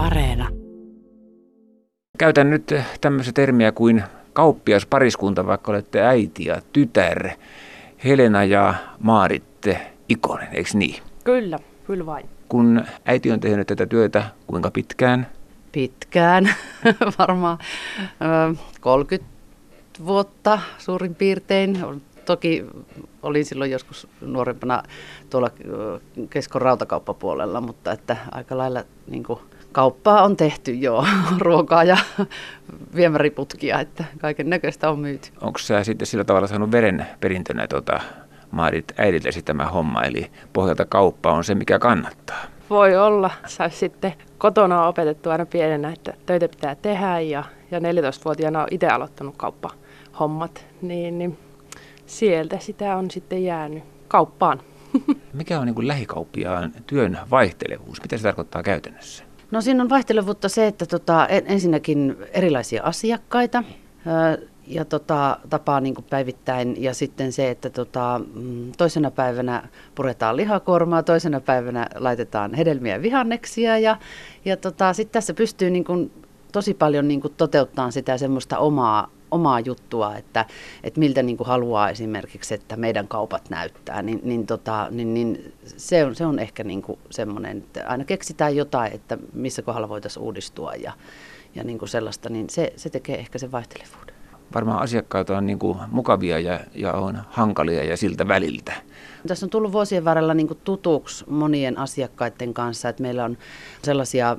Areena. Käytän nyt tämmöistä termiä kuin kauppias pariskunta, vaikka olette äiti ja tytär. Helena ja Maaritte Ikonen, eikö niin? Kyllä, kyllä vain. Kun äiti on tehnyt tätä työtä, kuinka pitkään? Pitkään, varmaan ö, 30 vuotta suurin piirtein. Toki olin silloin joskus nuorempana tuolla keskon rautakauppapuolella, mutta että aika lailla niin kuin, kauppaa on tehty jo, ruokaa ja viemäriputkia, että kaiken näköistä on myyty. Onko sä sitten sillä tavalla saanut veren perintönä tota, Maarit äidiltäsi tämä homma, eli pohjalta kauppa on se, mikä kannattaa? Voi olla. Saisi sitten kotona opetettu aina pienenä, että töitä pitää tehdä ja, ja 14-vuotiaana on itse aloittanut kauppahommat, niin, niin sieltä sitä on sitten jäänyt kauppaan. Mikä on niin lähikauppiaan työn vaihtelevuus? Mitä se tarkoittaa käytännössä? No siinä on vaihtelevuutta se, että tota, ensinnäkin erilaisia asiakkaita ja tota, tapaa niin päivittäin ja sitten se, että tota, mm, toisena päivänä puretaan lihakormaa, toisena päivänä laitetaan hedelmiä vihanneksia ja, ja tota, sitten tässä pystyy niin kuin, tosi paljon niin kuin, toteuttamaan sitä semmoista omaa omaa juttua, että, että miltä niin kuin haluaa esimerkiksi, että meidän kaupat näyttää, niin, niin, tota, niin, niin se, on, se on ehkä niin kuin semmoinen, että aina keksitään jotain, että missä kohdalla voitaisiin uudistua ja, ja niin kuin sellaista, niin se, se tekee ehkä sen vaihtelevuuden. Varmaan asiakkaat on niin kuin mukavia ja, ja on hankalia ja siltä väliltä. Tässä on tullut vuosien varrella niin kuin tutuksi monien asiakkaiden kanssa, että meillä on sellaisia,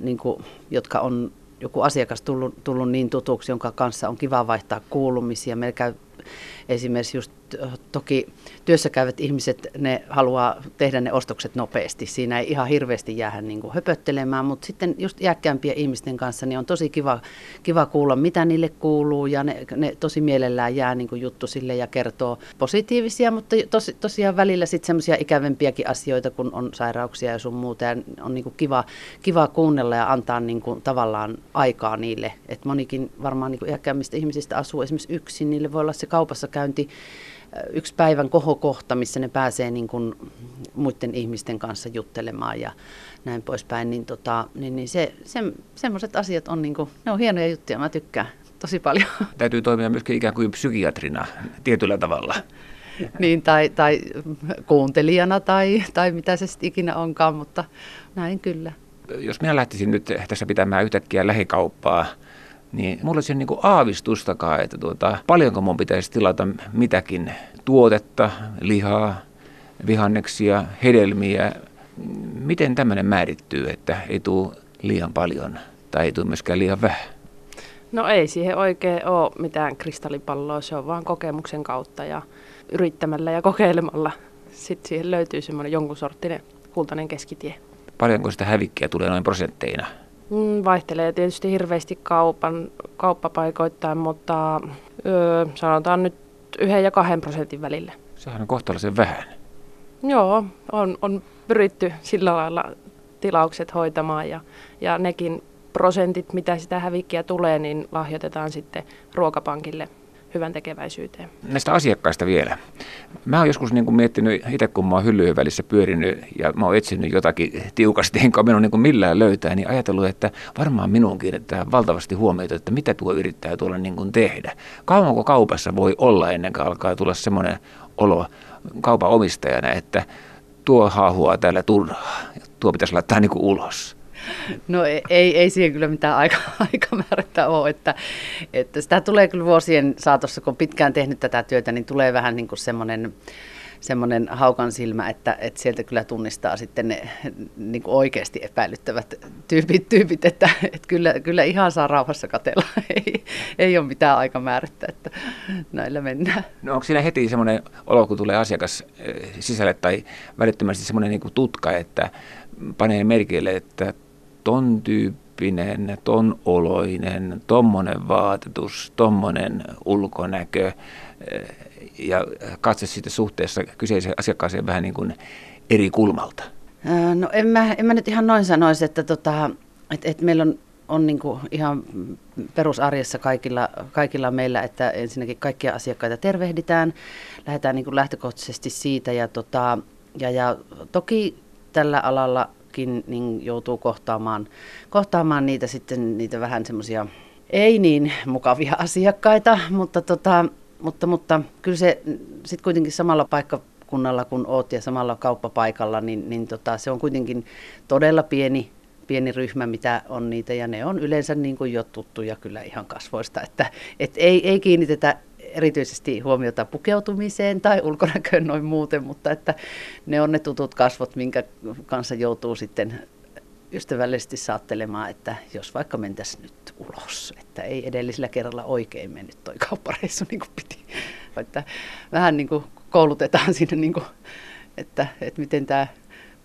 niin kuin, jotka on joku asiakas tullut, tullut niin tutuksi, jonka kanssa on kiva vaihtaa kuulumisia. Meillä käy esimerkiksi just toki työssä käyvät ihmiset, ne haluaa tehdä ne ostokset nopeasti. Siinä ei ihan hirveästi jäädä niin kuin höpöttelemään, mutta sitten just iäkkäämpien ihmisten kanssa niin on tosi kiva, kiva kuulla, mitä niille kuuluu ja ne, ne tosi mielellään jää niin kuin juttu sille ja kertoo positiivisia, mutta tos, tosiaan välillä sitten semmoisia ikävempiäkin asioita, kun on sairauksia ja sun muuta ja on niin kuin kiva, kiva kuunnella ja antaa niin kuin tavallaan aikaa niille. Et monikin varmaan niin kuin iäkkäämmistä ihmisistä asuu esimerkiksi yksin, niille voi olla se kaupassa käynti yksi päivän kohokohta, missä ne pääsee niin kuin muiden ihmisten kanssa juttelemaan ja näin poispäin, niin, tota, niin, niin se, se, semmoiset asiat on, niin kuin, ne on hienoja juttuja, mä tykkään tosi paljon. Täytyy toimia myöskin ikään kuin psykiatrina tietyllä tavalla. niin, tai, tai kuuntelijana tai, tai mitä se sitten ikinä onkaan, mutta näin kyllä. Jos minä lähtisin nyt tässä pitämään yhtäkkiä lähikauppaa, niin mulla ei niin aavistustakaan, että tuota, paljonko mun pitäisi tilata mitäkin tuotetta, lihaa, vihanneksia, hedelmiä. Miten tämmöinen määrittyy, että ei tule liian paljon tai ei tule myöskään liian vähän? No ei siihen oikein ole mitään kristallipalloa, se on vaan kokemuksen kautta ja yrittämällä ja kokeilemalla. Sitten siihen löytyy semmoinen jonkun sorttinen kultainen keskitie. Paljonko sitä hävikkiä tulee noin prosentteina? Mm, vaihtelee tietysti hirveästi kaupan, kauppapaikoittain, mutta öö, sanotaan nyt yhden ja kahden prosentin välillä. Sehän on kohtalaisen vähän. Joo, on, on pyritty sillä lailla tilaukset hoitamaan ja, ja nekin prosentit, mitä sitä hävikkiä tulee, niin lahjoitetaan sitten ruokapankille hyvän tekeväisyyteen. Näistä asiakkaista vielä. Mä oon joskus niin kuin miettinyt itse, kun mä oon hyllyjen välissä pyörinyt ja mä oon etsinyt jotakin tiukasti, enkä minun niin kuin millään löytää, niin ajatellut, että varmaan minun kiinnittää valtavasti huomiota, että mitä tuo yrittää tuolla niin kuin tehdä. Kauanko kaupassa voi olla ennen kuin alkaa tulla semmoinen olo kaupan omistajana, että tuo haahuaa täällä turhaa, tuo pitäisi laittaa niin kuin ulos. No ei, ei, ei siihen kyllä mitään aika, aikamäärättä ole, että, että sitä tulee kyllä vuosien saatossa, kun pitkään tehnyt tätä työtä, niin tulee vähän niin kuin semmoinen semmoinen haukan silmä, että, että sieltä kyllä tunnistaa sitten ne niin kuin oikeasti epäilyttävät tyypit, tyypit että, että kyllä, kyllä ihan saa rauhassa katella. Ei, ei ole mitään aikamäärättä, että näillä mennään. No onko siinä heti semmoinen olo, kun tulee asiakas eh, sisälle tai välittömästi semmoinen niin tutka, että panee merkille, että ton tyyppinen, ton oloinen, tommonen vaatetus, tommonen ulkonäkö eh, ja katse sitten suhteessa kyseiseen asiakkaaseen vähän niin kuin eri kulmalta? No en mä, en mä nyt ihan noin sanoisi, että tota, et, et meillä on, on niin kuin ihan perusarjessa kaikilla, kaikilla meillä, että ensinnäkin kaikkia asiakkaita tervehditään, lähdetään niin kuin lähtökohtaisesti siitä ja, tota, ja, ja toki tällä alalla kin, niin joutuu kohtaamaan, kohtaamaan niitä sitten niitä vähän semmoisia ei niin mukavia asiakkaita, mutta, tota, mutta, mutta kyllä se sitten kuitenkin samalla paikkakunnalla kun oot ja samalla kauppapaikalla, niin, niin tota, se on kuitenkin todella pieni pieni ryhmä, mitä on niitä, ja ne on yleensä niin kuin jo tuttuja kyllä ihan kasvoista, että et ei, ei kiinnitetä erityisesti huomiota pukeutumiseen tai ulkonäköön noin muuten, mutta että ne on ne tutut kasvot, minkä kanssa joutuu sitten ystävällisesti saattelemaan, että jos vaikka mentäisiin nyt ulos, että ei edellisellä kerralla oikein mennyt toi kauppareissu niin kuin piti. Että vähän niin kuin koulutetaan sinne, niin kuin, että, että miten tämä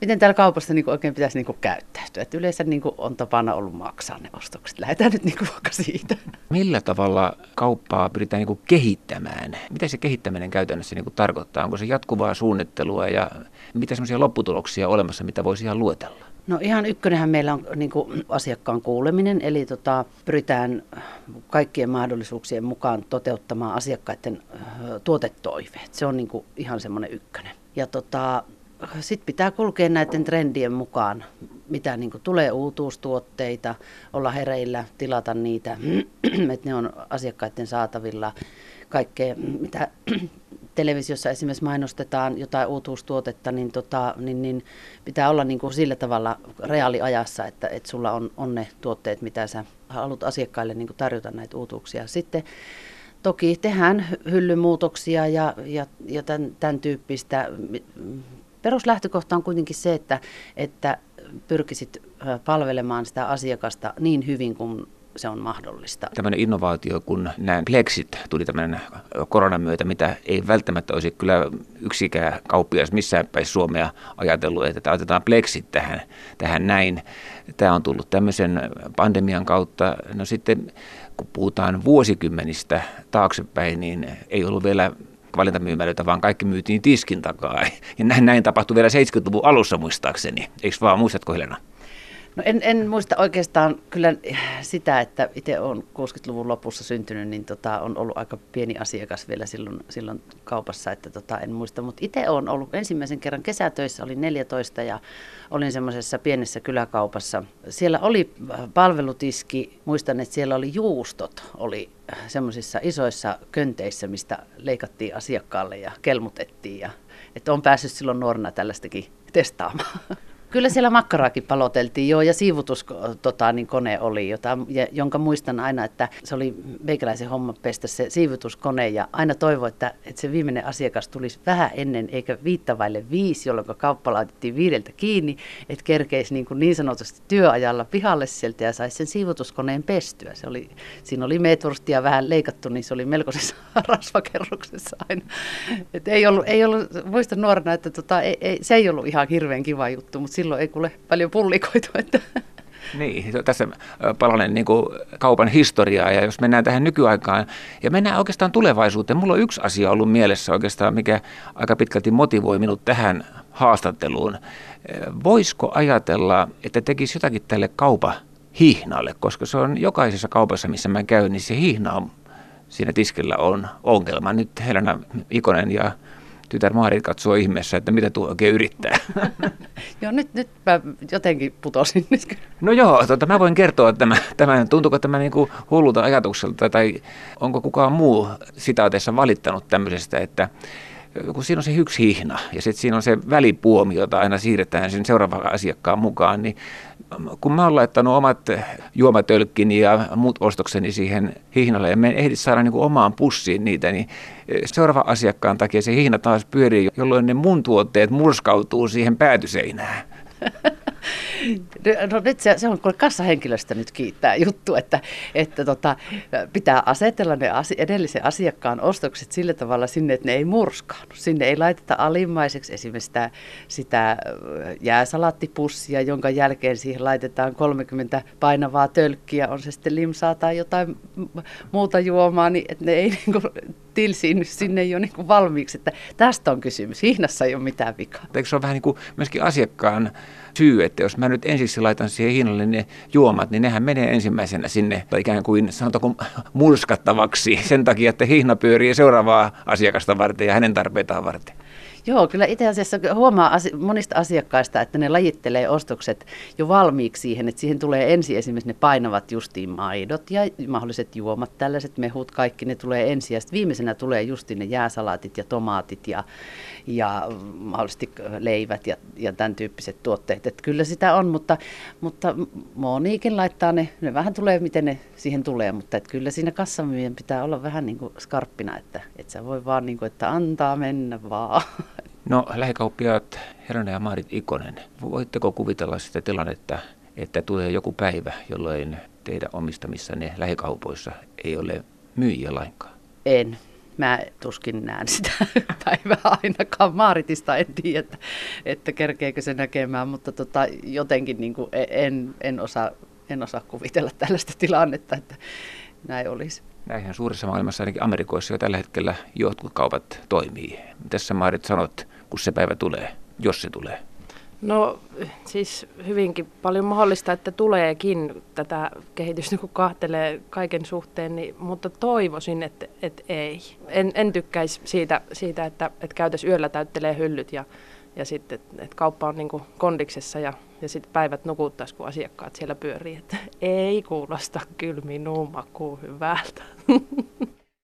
miten täällä kaupassa niin kuin oikein pitäisi niin kuin käyttäytyä. Että yleensä niin kuin on tapana ollut maksaa ne ostokset. Lähdetään nyt niin kuin vaikka siitä. Millä tavalla kauppaa pyritään niin kuin kehittämään? Mitä se kehittäminen käytännössä niin kuin tarkoittaa? Onko se jatkuvaa suunnittelua ja mitä sellaisia lopputuloksia olemassa, mitä voisi ihan luetella? No ihan ykkönenhän meillä on niin kuin asiakkaan kuuleminen, eli tota, pyritään kaikkien mahdollisuuksien mukaan toteuttamaan asiakkaiden tuotetoiveet. Se on niin kuin ihan semmoinen ykkönen. Ja tota, sitten pitää kulkea näiden trendien mukaan, mitä niin tulee uutuustuotteita, olla hereillä, tilata niitä, että ne on asiakkaiden saatavilla. Kaikkea, mitä televisiossa esimerkiksi mainostetaan jotain uutuustuotetta, niin, tota, niin, niin pitää olla niin kuin sillä tavalla reaaliajassa, että, että sulla on, on ne tuotteet, mitä sä haluat asiakkaille niin kuin tarjota näitä uutuuksia. Sitten toki tehdään hyllymuutoksia ja, ja, ja tämän, tämän tyyppistä peruslähtökohta on kuitenkin se, että, että pyrkisit palvelemaan sitä asiakasta niin hyvin kuin se on mahdollista. Tämmöinen innovaatio, kun nämä Plexit tuli tämän koronan myötä, mitä ei välttämättä olisi kyllä yksikään kauppias missään päin Suomea ajatellut, että otetaan Plexit tähän, tähän näin. Tämä on tullut tämmöisen pandemian kautta. No sitten kun puhutaan vuosikymmenistä taaksepäin, niin ei ollut vielä valintamyymälöitä, vaan kaikki myytiin tiskin takaa. Ja näin, näin tapahtui vielä 70-luvun alussa muistaakseni. Eikö vaan, muistatko Helena? No en, en muista oikeastaan kyllä sitä, että itse olen 60-luvun lopussa syntynyt, niin tota, on ollut aika pieni asiakas vielä silloin, silloin kaupassa, että tota, en muista. Mutta itse olen ollut ensimmäisen kerran kesätöissä, olin 14 ja olin semmoisessa pienessä kyläkaupassa. Siellä oli palvelutiski, muistan, että siellä oli juustot, oli semmoisissa isoissa könteissä, mistä leikattiin asiakkaalle ja kelmutettiin. Ja, että on päässyt silloin nuorena tällaistakin testaamaan. Kyllä siellä makkaraakin paloteltiin joo, ja siivutus tota, niin kone oli, jota, ja, jonka muistan aina, että se oli meikäläisen homma pestä se siivutuskone, ja aina toivo, että, että se viimeinen asiakas tulisi vähän ennen, eikä viittavaille viisi, jolloin kauppa laitettiin viideltä kiinni, että kerkeisi niin, kuin niin sanotusti työajalla pihalle sieltä ja saisi sen siivutuskoneen pestyä. Se oli, siinä oli meetvurstia vähän leikattu, niin se oli melkoisessa rasvakerroksessa aina. Et ei, ollut, ei ollut, muistan nuorena, että tota, ei, ei, se ei ollut ihan hirveän kiva juttu, mutta silloin ei kuule paljon pullikoitu. Että. Niin, tässä palanen niin kuin kaupan historiaa ja jos mennään tähän nykyaikaan ja mennään oikeastaan tulevaisuuteen. Mulla on yksi asia ollut mielessä oikeastaan, mikä aika pitkälti motivoi minut tähän haastatteluun. Voisiko ajatella, että tekisi jotakin tälle kaupa hihnalle, koska se on jokaisessa kaupassa, missä mä käyn, niin se hihna on, siinä tiskillä on ongelma. Nyt Helena Ikonen ja tytär Maarit katsoo ihmeessä, että mitä tuo oikein yrittää. joo, nyt, nyt mä jotenkin putosin. no joo, tota, mä voin kertoa tämän. tämän tuntuuko tämä niin kuin hullulta ajatukselta tai onko kukaan muu sitaateessa valittanut tämmöisestä, että kun siinä on se yksi hihna ja sitten siinä on se välipuomi, jota aina siirretään sen seuraavan asiakkaan mukaan, niin kun mä oon laittanut omat juomatölkkini ja muut ostokseni siihen hihnalle ja me en ehdi saada niin omaan pussiin niitä, niin seuraava asiakkaan takia se hihna taas pyörii, jolloin ne mun tuotteet murskautuu siihen päätyseinään. No nyt se, se on kun kassahenkilöstä nyt kiittää juttu, että, että tota, pitää asetella ne asi, edellisen asiakkaan ostokset sillä tavalla sinne, että ne ei murskaannu. Sinne ei laiteta alimmaiseksi esimerkiksi sitä, sitä jääsalaattipussia, jonka jälkeen siihen laitetaan 30 painavaa tölkkiä, on se sitten limsaa tai jotain muuta juomaa, niin että ne ei niin kuin, tilsiin sinne jo niin kuin valmiiksi, että tästä on kysymys. Hihnassa ei ole mitään vikaa. Eikö se ole vähän niin kuin myöskin asiakkaan syy, että jos mä nyt ensiksi laitan siihen hinnalle ne juomat, niin nehän menee ensimmäisenä sinne tai ikään kuin sanotaanko murskattavaksi sen takia, että hihna pyörii seuraavaa asiakasta varten ja hänen tarpeitaan varten. Joo, kyllä itse asiassa huomaa monista asiakkaista, että ne lajittelee ostokset jo valmiiksi siihen, että siihen tulee ensin esimerkiksi ne painavat justiin maidot ja mahdolliset juomat, tällaiset mehut, kaikki ne tulee ensin ja sitten viimeisenä tulee justiin ne jääsalaatit ja tomaatit ja, ja mahdollisesti leivät ja, ja tämän tyyppiset tuotteet. Että kyllä sitä on, mutta, mutta moniikin laittaa ne, ne vähän tulee miten ne siihen tulee, mutta että kyllä siinä kassamyyjän pitää olla vähän niin kuin skarppina, että, että sä voi vaan niin kuin, että antaa mennä vaan. No lähikauppiaat Heränä ja Maarit Ikonen, voitteko kuvitella sitä tilannetta, että tulee joku päivä, jolloin teidän omistamissanne lähikaupoissa ei ole myyjiä lainkaan? En. Mä tuskin näen sitä päivää ainakaan. Maaritista en tiedä, että, että kerkeekö se näkemään, mutta tota, jotenkin niin kuin en, en, osaa, en osaa kuvitella tällaista tilannetta, että näin olisi. Näinhän suuressa maailmassa, ainakin Amerikoissa jo tällä hetkellä jotkut kaupat toimii. Mitä sä Maarit sanot, kun se päivä tulee, jos se tulee? No siis hyvinkin paljon mahdollista, että tuleekin tätä kehitystä, kun kahtelee kaiken suhteen, niin, mutta toivoisin, että, että ei. En, en tykkäisi siitä, siitä että, että käytäisiin yöllä täyttelee hyllyt ja, ja sitten, että kauppa on niin kondiksessa ja, ja sitten päivät nukuttaisi, kun asiakkaat siellä pyörii. Että ei kuulosta kyllä minun makuun hyvältä.